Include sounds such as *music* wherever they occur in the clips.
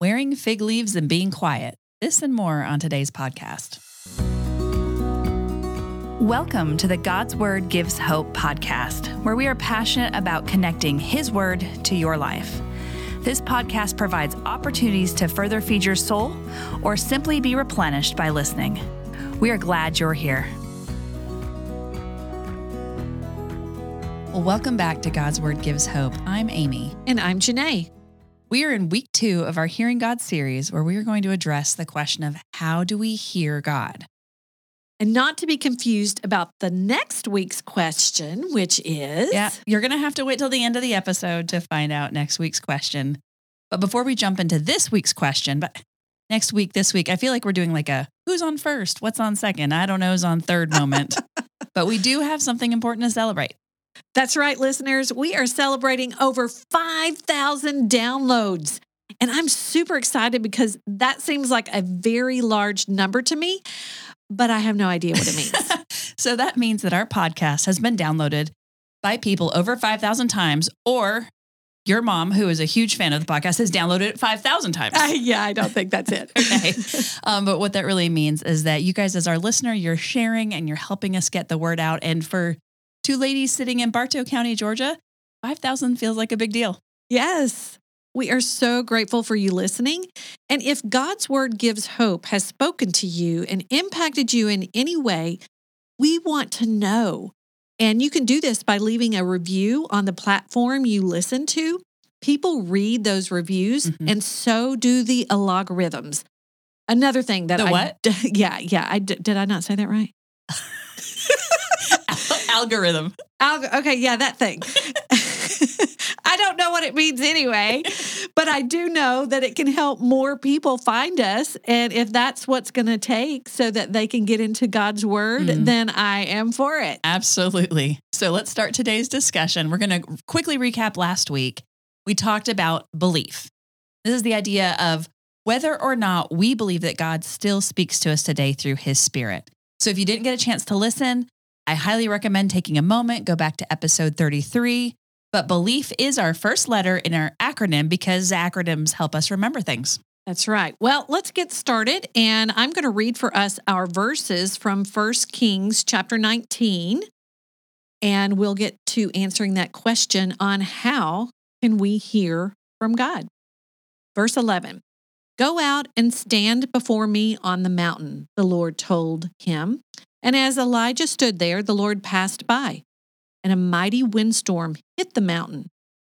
wearing fig leaves and being quiet. This and more on today's podcast. Welcome to the God's Word Gives Hope podcast, where we are passionate about connecting His Word to your life. This podcast provides opportunities to further feed your soul or simply be replenished by listening. We are glad you're here. Well, welcome back to God's Word Gives Hope. I'm Amy. And I'm Janae. We are in week two of our Hearing God series, where we are going to address the question of how do we hear God? And not to be confused about the next week's question, which is Yeah, you're going to have to wait till the end of the episode to find out next week's question. But before we jump into this week's question, but next week, this week, I feel like we're doing like a who's on first, what's on second, I don't know who's on third moment. *laughs* but we do have something important to celebrate. That's right, listeners. We are celebrating over 5,000 downloads. And I'm super excited because that seems like a very large number to me, but I have no idea what it means. *laughs* so that means that our podcast has been downloaded by people over 5,000 times, or your mom, who is a huge fan of the podcast, has downloaded it 5,000 times. Uh, yeah, I don't think that's it. *laughs* okay. Um, but what that really means is that you guys, as our listener, you're sharing and you're helping us get the word out. And for two ladies sitting in Bartow County, Georgia, 5,000 feels like a big deal. Yes. We are so grateful for you listening. And if God's word gives hope has spoken to you and impacted you in any way, we want to know. And you can do this by leaving a review on the platform you listen to. People read those reviews, Mhm. and so do the algorithms. Another thing that The I what? *laughs* yeah yeah I did I not say that right? *laughs* Algorithm. Alg- okay, yeah, that thing. *laughs* *laughs* I don't know what it means anyway, but I do know that it can help more people find us. And if that's what's going to take so that they can get into God's word, Mhm. then I am for it. Absolutely. So let's start today's discussion. We're going to quickly recap last week. We talked about belief. This is the idea of whether or not we believe that God still speaks to us today through his spirit. So if you didn't get a chance to listen, I highly recommend taking a moment, go back to episode 33. But belief is our first letter in our acronym because acronyms help us remember things. That's right. Well, let's get started. And I'm going to read for us our verses from 1 Kings chapter 19. And we'll get to answering that question on how can we hear from God. Verse 11 Go out and stand before me on the mountain, the Lord told him. And as Elijah stood there, the Lord passed by, and a mighty windstorm hit the mountain.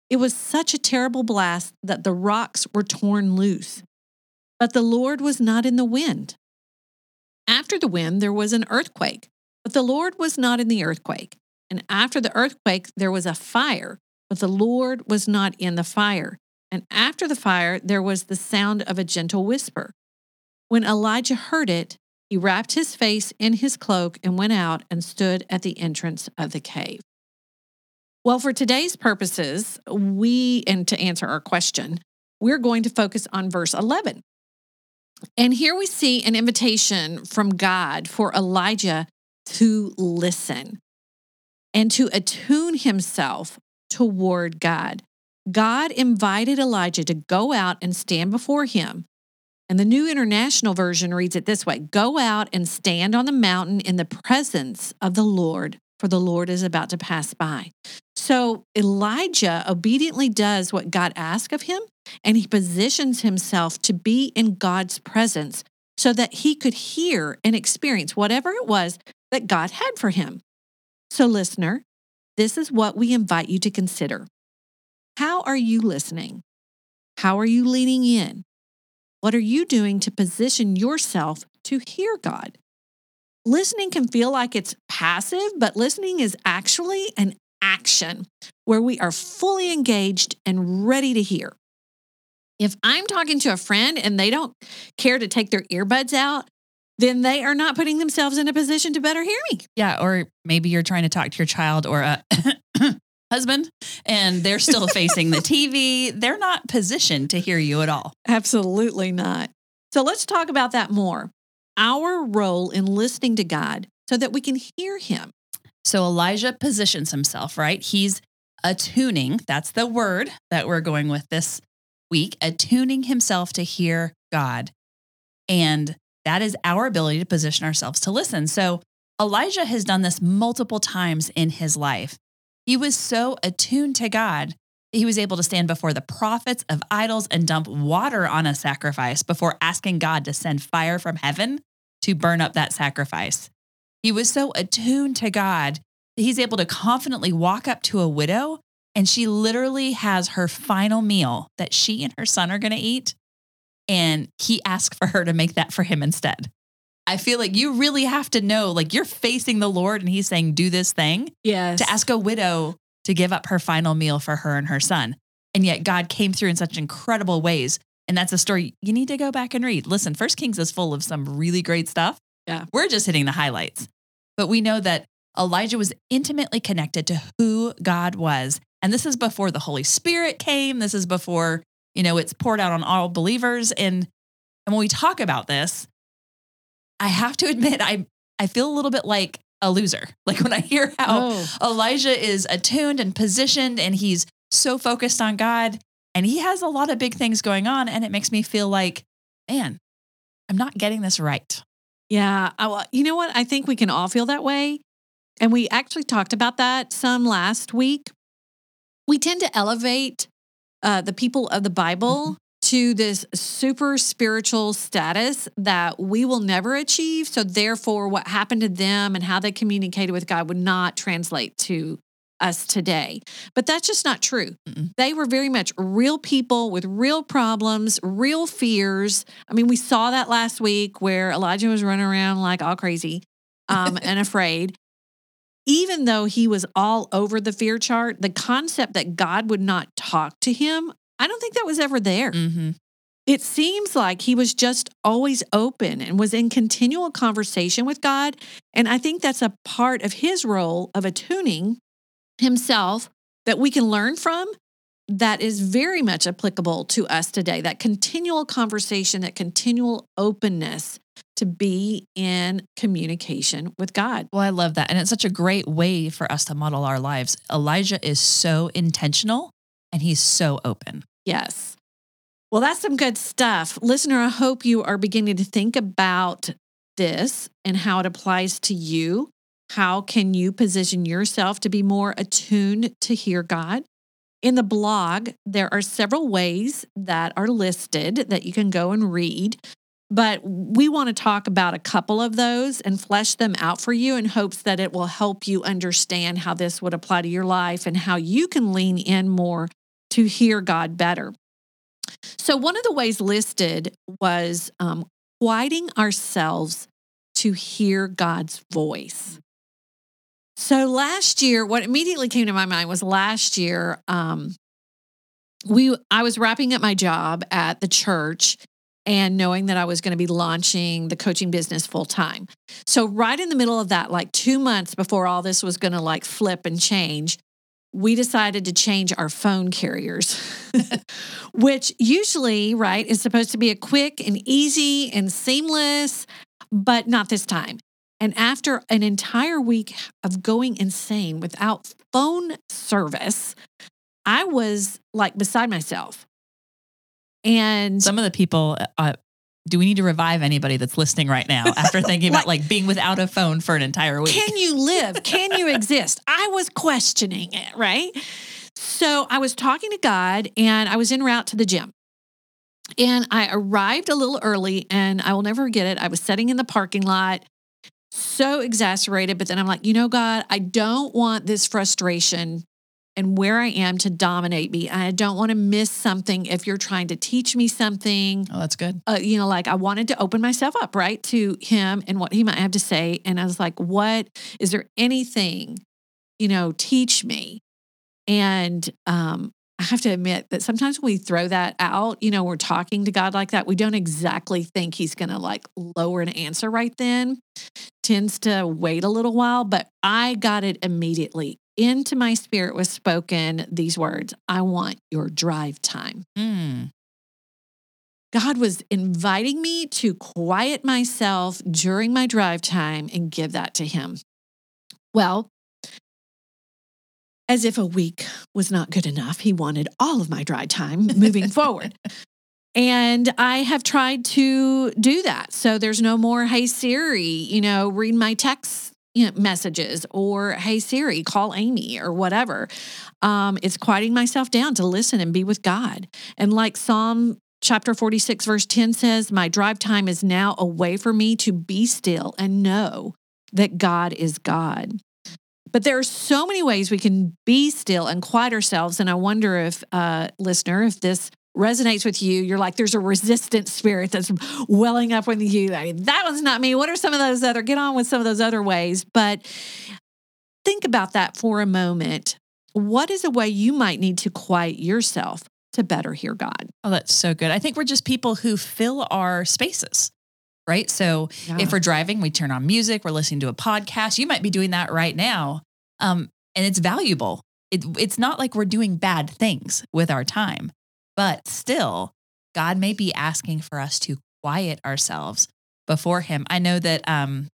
It was such a terrible blast that the rocks were torn loose. But the Lord was not in the wind. After the wind, there was an earthquake, but the Lord was not in the earthquake. And after the earthquake, there was a fire, but the Lord was not in the fire. And after the fire, there was the sound of a gentle whisper. When Elijah heard it, he wrapped his face in his cloak and went out and stood at the entrance of the cave. Well, for today's purposes, we, and to answer our question, we're going to focus on verse 11. And here we see an invitation from God for Elijah to listen and to attune himself toward God. God invited Elijah to go out and stand before him. And the New International Version reads it this way Go out and stand on the mountain in the presence of the Lord, for the Lord is about to pass by. So Elijah obediently does what God asked of him, and he positions himself to be in God's presence so that he could hear and experience whatever it was that God had for him. So, listener, this is what we invite you to consider. How are you listening? How are you leaning in? What are you doing to position yourself to hear God? Listening can feel like it's passive, but listening is actually an action where we are fully engaged and ready to hear. If I'm talking to a friend and they don't care to take their earbuds out, then they are not putting themselves in a position to better hear me. Yeah. Or maybe you're trying to talk to your child or a husband and they're still *laughs* facing the TV. They're not positioned to hear you at all. Absolutely not. So let's talk about that more. Our role in listening to God so that we can hear Him. So Elijah positions himself, right? He's attuning. That's the word that we're going with this week, attuning himself to hear God. And that is our ability to position ourselves to listen. So Elijah has done this multiple times in his life. He was so attuned to God that he was able to stand before the prophets of idols and dump water on a sacrifice before asking God to send fire from heaven to burn up that sacrifice. He was so attuned to God that he's able to confidently walk up to a widow and she literally has her final meal that she and her son are going to eat. And he asked for her to make that for him instead. I feel like you really have to know, like you're facing the Lord and he's saying, do this thing Yes. to ask a widow to give up her final meal for her and her son. And yet God came through in such incredible ways. And that's a story you need to go back and read. Listen, First Kings is full of some really great stuff. Yeah. We're just hitting the highlights. But we know that Elijah was intimately connected to who God was. And this is before the Holy Spirit came. This is before, you know, it's poured out on all believers. And and when we talk about this, I have to admit I I feel a little bit like a loser. *laughs* Like when I hear how oh, Elijah is attuned and positioned and he's so focused on God and he has a lot of big things going on. And it makes me feel like, man, I'm not getting this right. yeah. I, well, you know what? I think we can all feel that way. And we actually talked about that some last week. We tend to elevate uh, the people of the Bible to this super spiritual status that we will never achieve. So, therefore, what happened to them and how they communicated with God would not translate to us today. But that's just not true. Mm-mm. They were very much real people with real problems, real fears. I mean, we saw that last week where Elijah was running around like all crazy um, *laughs* and afraid. Even though he was all over the fear chart, the concept that God would not talk to him, I don't think that was ever there. Mm-hmm. It seems like he was just always open and was in continual conversation with God. And I think that's a part of his role of attuning himself that we can learn from that is very much applicable to us today. That continual conversation, that continual openness to be in communication with God. Well, I love that. And it's such a great way for us to model our lives. Elijah is so intentional and he's so open. Yes. Well, that's some good stuff. Listener, I hope you are beginning to think about this and how it applies to you. How can you position yourself to be more attuned to hear God? In the blog, there are several ways that are listed that you can go and read, but we want to talk about a couple of those and flesh them out for you in hopes that it will help you understand how this would apply to your life and how you can lean in more to hear God better. So, one of the ways listed was um, quieting ourselves to hear God's voice. So, last year, what immediately came to my mind was last year, um, we I was wrapping up my job at the church and knowing that I was going to be launching the coaching business full time. So right in the middle of that like 2 months before all this was going to like flip and change, we decided to change our phone carriers, *laughs* which usually, right, is supposed to be a quick and easy and seamless, but not this time. And after an entire week of going insane without phone service, I was like beside myself. And Some of the people, uh, do we need to revive anybody that's listening right now after *laughs* thinking about like being without a phone for an entire week? Can you live? Can you exist? I was questioning it, right? So I was talking to God and I was en route to the gym. And I arrived a little early and I will never forget it. I was sitting in the parking lot, so exasperated. But then I'm like, you know, God, I don't want this frustration and where I am to dominate me. I don't want to miss something if you're trying to teach me something oh, that's good. uh, you know, like I wanted to open myself up, right, to him and what he might have to say. And I was like, what is there anything, you know, teach me? And um, I have to admit that sometimes when we throw that out, you know, we're talking to God like that, we don't exactly think he's going to like lower an answer right then. Tends to wait a little while, but I got it immediately. Into my spirit was spoken these words I want your drive time. Mm. God was inviting me to quiet myself during my drive time and give that to Him. Well, as if a week was not good enough. He wanted all of my drive time moving forward. *laughs* And I have tried to do that. So there's no more, hey Siri, you know, read my text you know, messages or hey Siri, call Amy or whatever. Um, it's quieting myself down to listen and be with God. And like Psalm chapter 46, verse 10 says, My drive time is now a way for me to be still and know that God is God. But there are so many ways we can be still and quiet ourselves. And I wonder if, uh, listener, if this resonates with you, you're like, there's a resistant spirit that's welling up with you. I mean, that one's not me. What are some of those other, get on with some of those other ways. But think about that for a moment. What is a way you might need to quiet yourself to better hear God? Oh, that's so good. I think we're just people who fill our spaces. Right. So yeah. if we're driving, we turn on music, we're listening to a podcast. You might be doing that right now. Um, and it's valuable. It, it's not like we're doing bad things with our time. But still, God may be asking for us to quiet ourselves before Him. I know that um,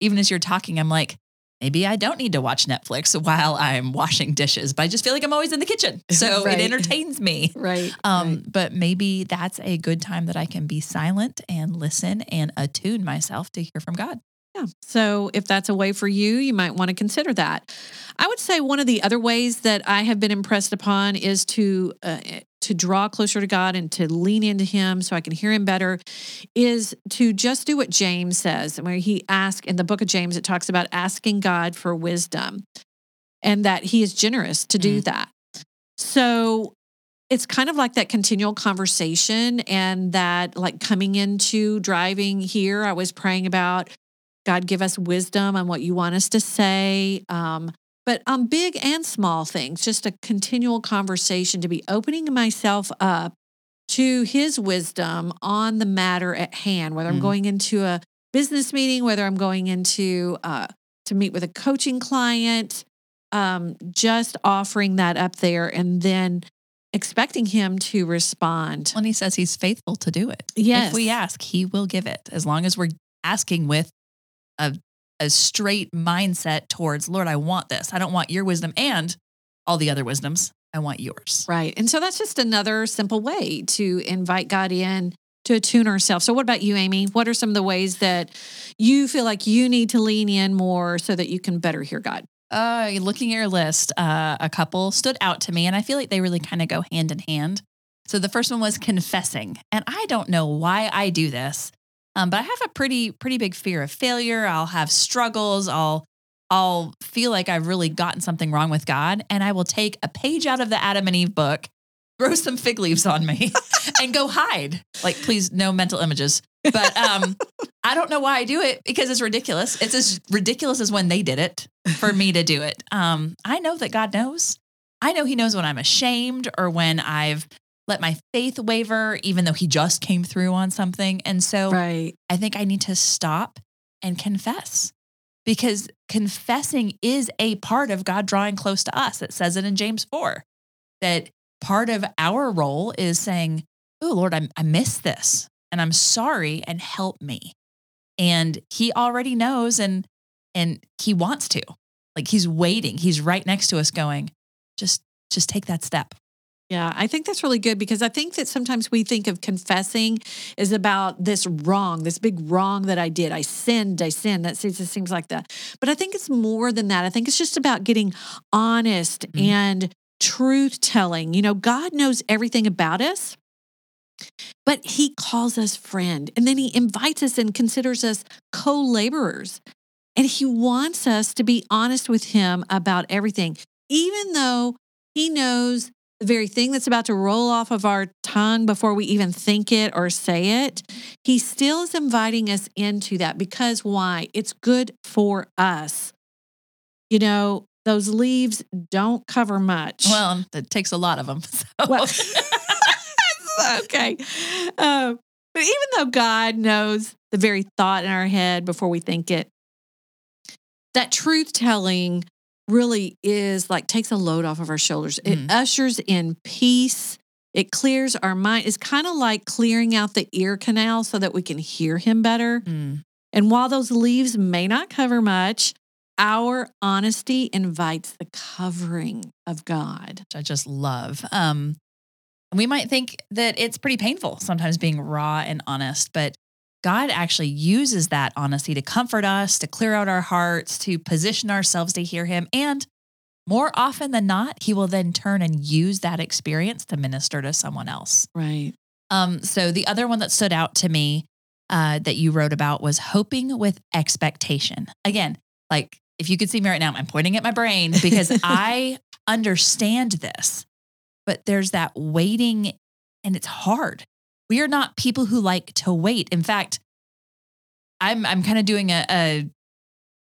even as you're talking, I'm like, maybe I don't need to watch Netflix while I'm washing dishes, but I just feel like I'm always in the kitchen. *laughs* So right. it entertains me. *laughs* Right, um, right. But maybe that's a good time that I can be silent and listen and attune myself to hear from God. Yeah. So if that's a way for you, you might want to consider that. I would say one of the other ways that I have been impressed upon is to uh, to draw closer to God and to lean into Him so I can hear Him better is to just do what James says, And where he asks in the book of James, it talks about asking God for wisdom and that He is generous to do mm. that. So it's kind of like that continual conversation and that like coming into driving here, I was praying about God give us wisdom on what you want us to say. Um, but on big and small things, just a continual conversation to be opening myself up to his wisdom on the matter at hand, whether I'm mm-hmm. going into a business meeting, whether I'm going into uh, to meet with a coaching client, um, just offering that up there and then expecting him to respond. When he says he's faithful to do it. Yes. If we ask, he will give it as long as we're asking with a a straight mindset towards, Lord, I want this. I don't want your wisdom and all the other wisdoms. I want yours. Right. And so that's just another simple way to invite God in to attune ourselves. So, what about you, Amy? What are some of the ways that you feel like you need to lean in more so that you can better hear God? Uh, looking at your list, uh, a couple stood out to me, and I feel like they really kind of go hand in hand. So, the first one was confessing. And I don't know why I do this, um, but I have a pretty pretty big fear of failure. I'll have struggles. I'll I'll feel like I've really gotten something wrong with God, and I will take a page out of the Adam and Eve book, *laughs* throw some fig leaves on me, *laughs* and go hide. Like, please, no mental images. But um, I don't know why I do it because it's ridiculous. It's as ridiculous as when they did it for me to do it. Um, I know that God knows. I know He knows when I'm ashamed or when I've let my faith waver, even though he just came through on something. And so right. I think I need to stop and confess because confessing is a part of God drawing close to us. It says it in James 4 that part of our role is saying, Oh, Lord, I, I missed this and I'm sorry and help me. And he already knows and and he wants to. Like he's waiting. He's right next to us going, just just take that step. Yeah, I think that's really good because I think that sometimes we think of confessing is about this wrong, this big wrong that I did. I sinned, I sinned. That seems, it seems like that. But I think it's more than that. I think it's just about getting honest mm-hmm. and truth telling. You know, God knows everything about us, but He calls us friend. And then He invites us and considers us co laborers. And He wants us to be honest with Him about everything, even though He knows the very thing that's about to roll off of our tongue before we even think it or say it, he still is inviting us into that because why? It's good for us. You know, those leaves don't cover much. Well, it takes a lot of them. *laughs* So. Well, *laughs* okay. Uh, but even though God knows the very thought in our head before we think it, that truth telling really is like takes a load off of our shoulders. It mm. ushers in peace. It clears our mind. It's kind of like clearing out the ear canal so that we can hear him better. Mm. And while those leaves may not cover much, our honesty invites the covering of God. which I just love. Um, we might think that it's pretty painful sometimes being raw and honest, but God actually uses that honesty to comfort us, to clear out our hearts, to position ourselves to hear Him. And more often than not, He will then turn and use that experience to minister to someone else. Right. Um, so the other one that stood out to me uh, that you wrote about was hoping with expectation. Again, like if you could see me right now, I'm pointing at my brain because *laughs* I understand this, but there's that waiting and it's hard. We are not people who like to wait. In fact, I'm I'm kind of doing a, a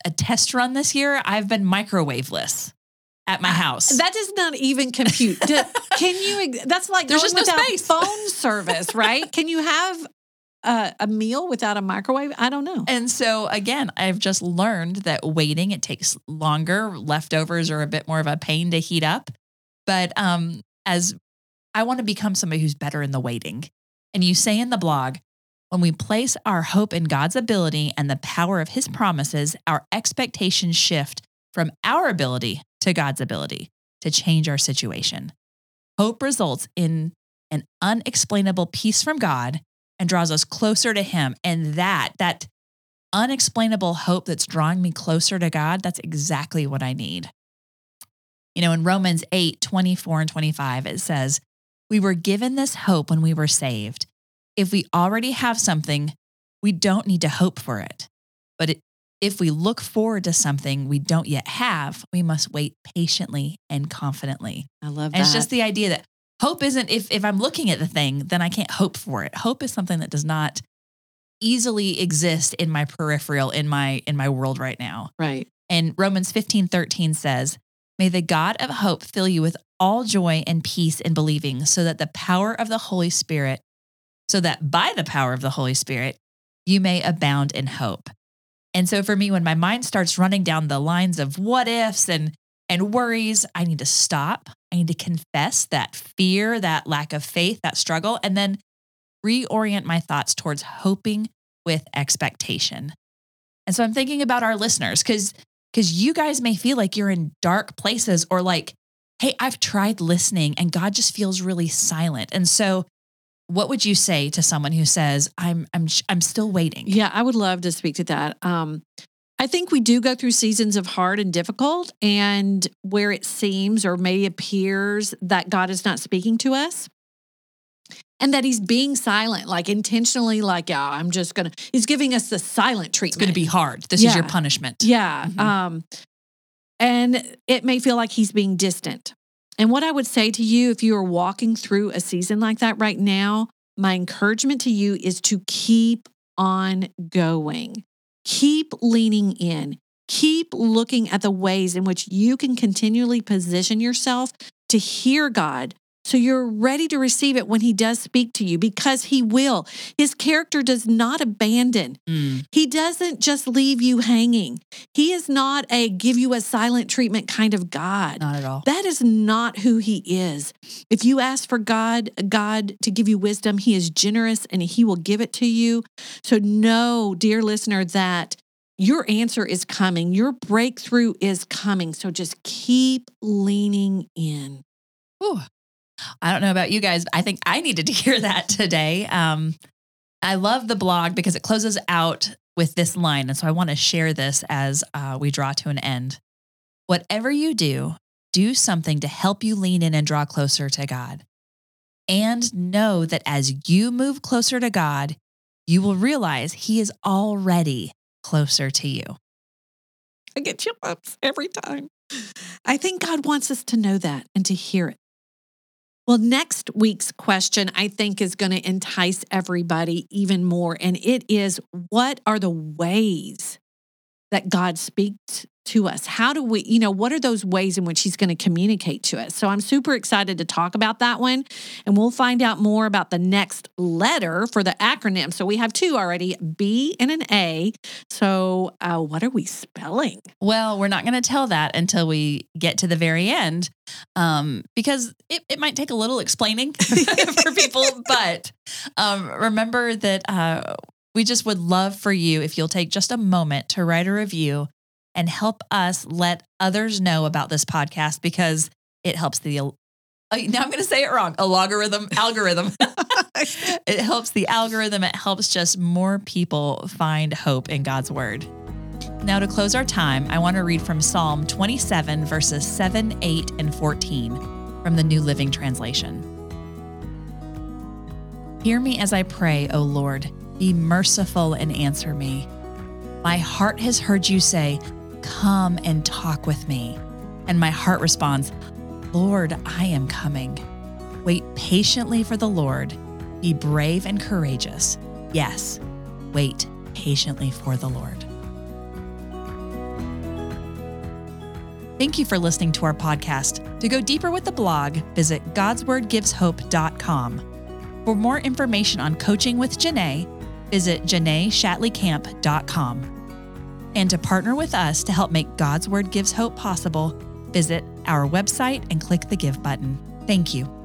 a test run this year. I've been microwaveless at my house. That does not even compute. Do- *laughs* Can you? That's like There's just no space. phone *laughs* service, right? Can you have a, a meal without a microwave? I don't know. And so again, I've just learned that waiting it takes longer. Leftovers are a bit more of a pain to heat up. But um as I want to become somebody who's better in the waiting. And you say in the blog, when we place our hope in God's ability and the power of his promises, our expectations shift from our ability to God's ability to change our situation. Hope results in an unexplainable peace from God and draws us closer to him. And that, that unexplainable hope that's drawing me closer to God, that's exactly what I need. You know, in Romans 8, 24 and 25, it says, We were given this hope when we were saved. If we already have something, we don't need to hope for it. But it, if we look forward to something we don't yet have, we must wait patiently and confidently. I love that. And it's just the idea that hope isn't if if I'm looking at the thing, then I can't hope for it. Hope is something that does not easily exist in my peripheral in my in my world right now. right. And Romans 15, 13 says, May the God of hope fill you with all joy and peace in believing, so that the power of the Holy Spirit, so that by the power of the Holy Spirit, you may abound in hope. And so for me, when my mind starts running down the lines of what ifs and and worries, I need to stop. I need to confess that fear, that lack of faith, that struggle, and then reorient my thoughts towards hoping with expectation. And so I'm thinking about our listeners because because you guys may feel like you're in dark places or like, hey, I've tried listening and God just feels really silent. And so what would you say to someone who says, I'm I'm I'm still waiting? Yeah, I would love to speak to that. Um, I think we do go through seasons of hard and difficult, and where it seems or maybe appears that God is not speaking to us. And that he's being silent, like intentionally, like, yeah, I'm just gonna, he's giving us the silent treatment. It's going to be hard. This is your punishment. Yeah. Mhm. Um, and it may feel like he's being distant. And what I would say to you, if you are walking through a season like that right now, my encouragement to you is to keep on going, keep leaning in, keep looking at the ways in which you can continually position yourself to hear God. So you're ready to receive it when he does speak to you because he will. His character does not abandon. Mm. He doesn't just leave you hanging. He is not a give you a silent treatment kind of God. Not at all. That is not who he is. If you ask for God, God to give you wisdom, he is generous and he will give it to you. So know, dear listener, that your answer is coming. Your breakthrough is coming. So just keep leaning in. Whew. I don't know about you guys. I think I needed to *laughs* hear that today. Um, I love the blog because it closes out with this line. And so I want to share this as uh, we draw to an end. Whatever you do, do something to help you lean in and draw closer to God. And know that as you move closer to God, you will realize He is already closer to you. I get chill ups every time. I think God wants us to know that and to hear it. Well, next week's question, I think, is going to entice everybody even more. And it is what are the ways that God speaks to us? How do we, you know, what are those ways in which He's going to communicate to us? So I'm super excited to talk about that one. And we'll find out more about the next letter for the acronym. So we have two already B and an A. So uh, what are we spelling? Well, we're not going to tell that until we get to the very end um, because it, it might take a little explaining *laughs* for people. But um, remember that uh, we just would love for you if you'll take just a moment to write a review and help us let others know about this podcast because it helps the oh, now I'm going to say it wrong. A logarithm algorithm. *laughs* it helps the algorithm. It helps just more people find hope in God's word. Now, to close our time, I want to read from Psalm 27, verses 7, 8, and 14 from the New Living Translation. Hear me as I pray, O Lord. Be merciful and answer me. My heart has heard you say, Come and talk with me. And my heart responds, Lord, I am coming. Wait patiently for the Lord. Be brave and courageous. Yes, wait patiently for the Lord. Thank you for listening to our podcast. To go deeper with the blog, visit godswordgiveshope.com. For more information on coaching with Janae, visit janaeshatleycamp.com. And to partner with us to help make God's Word Gives Hope possible, visit our website and click the Give button. Thank you.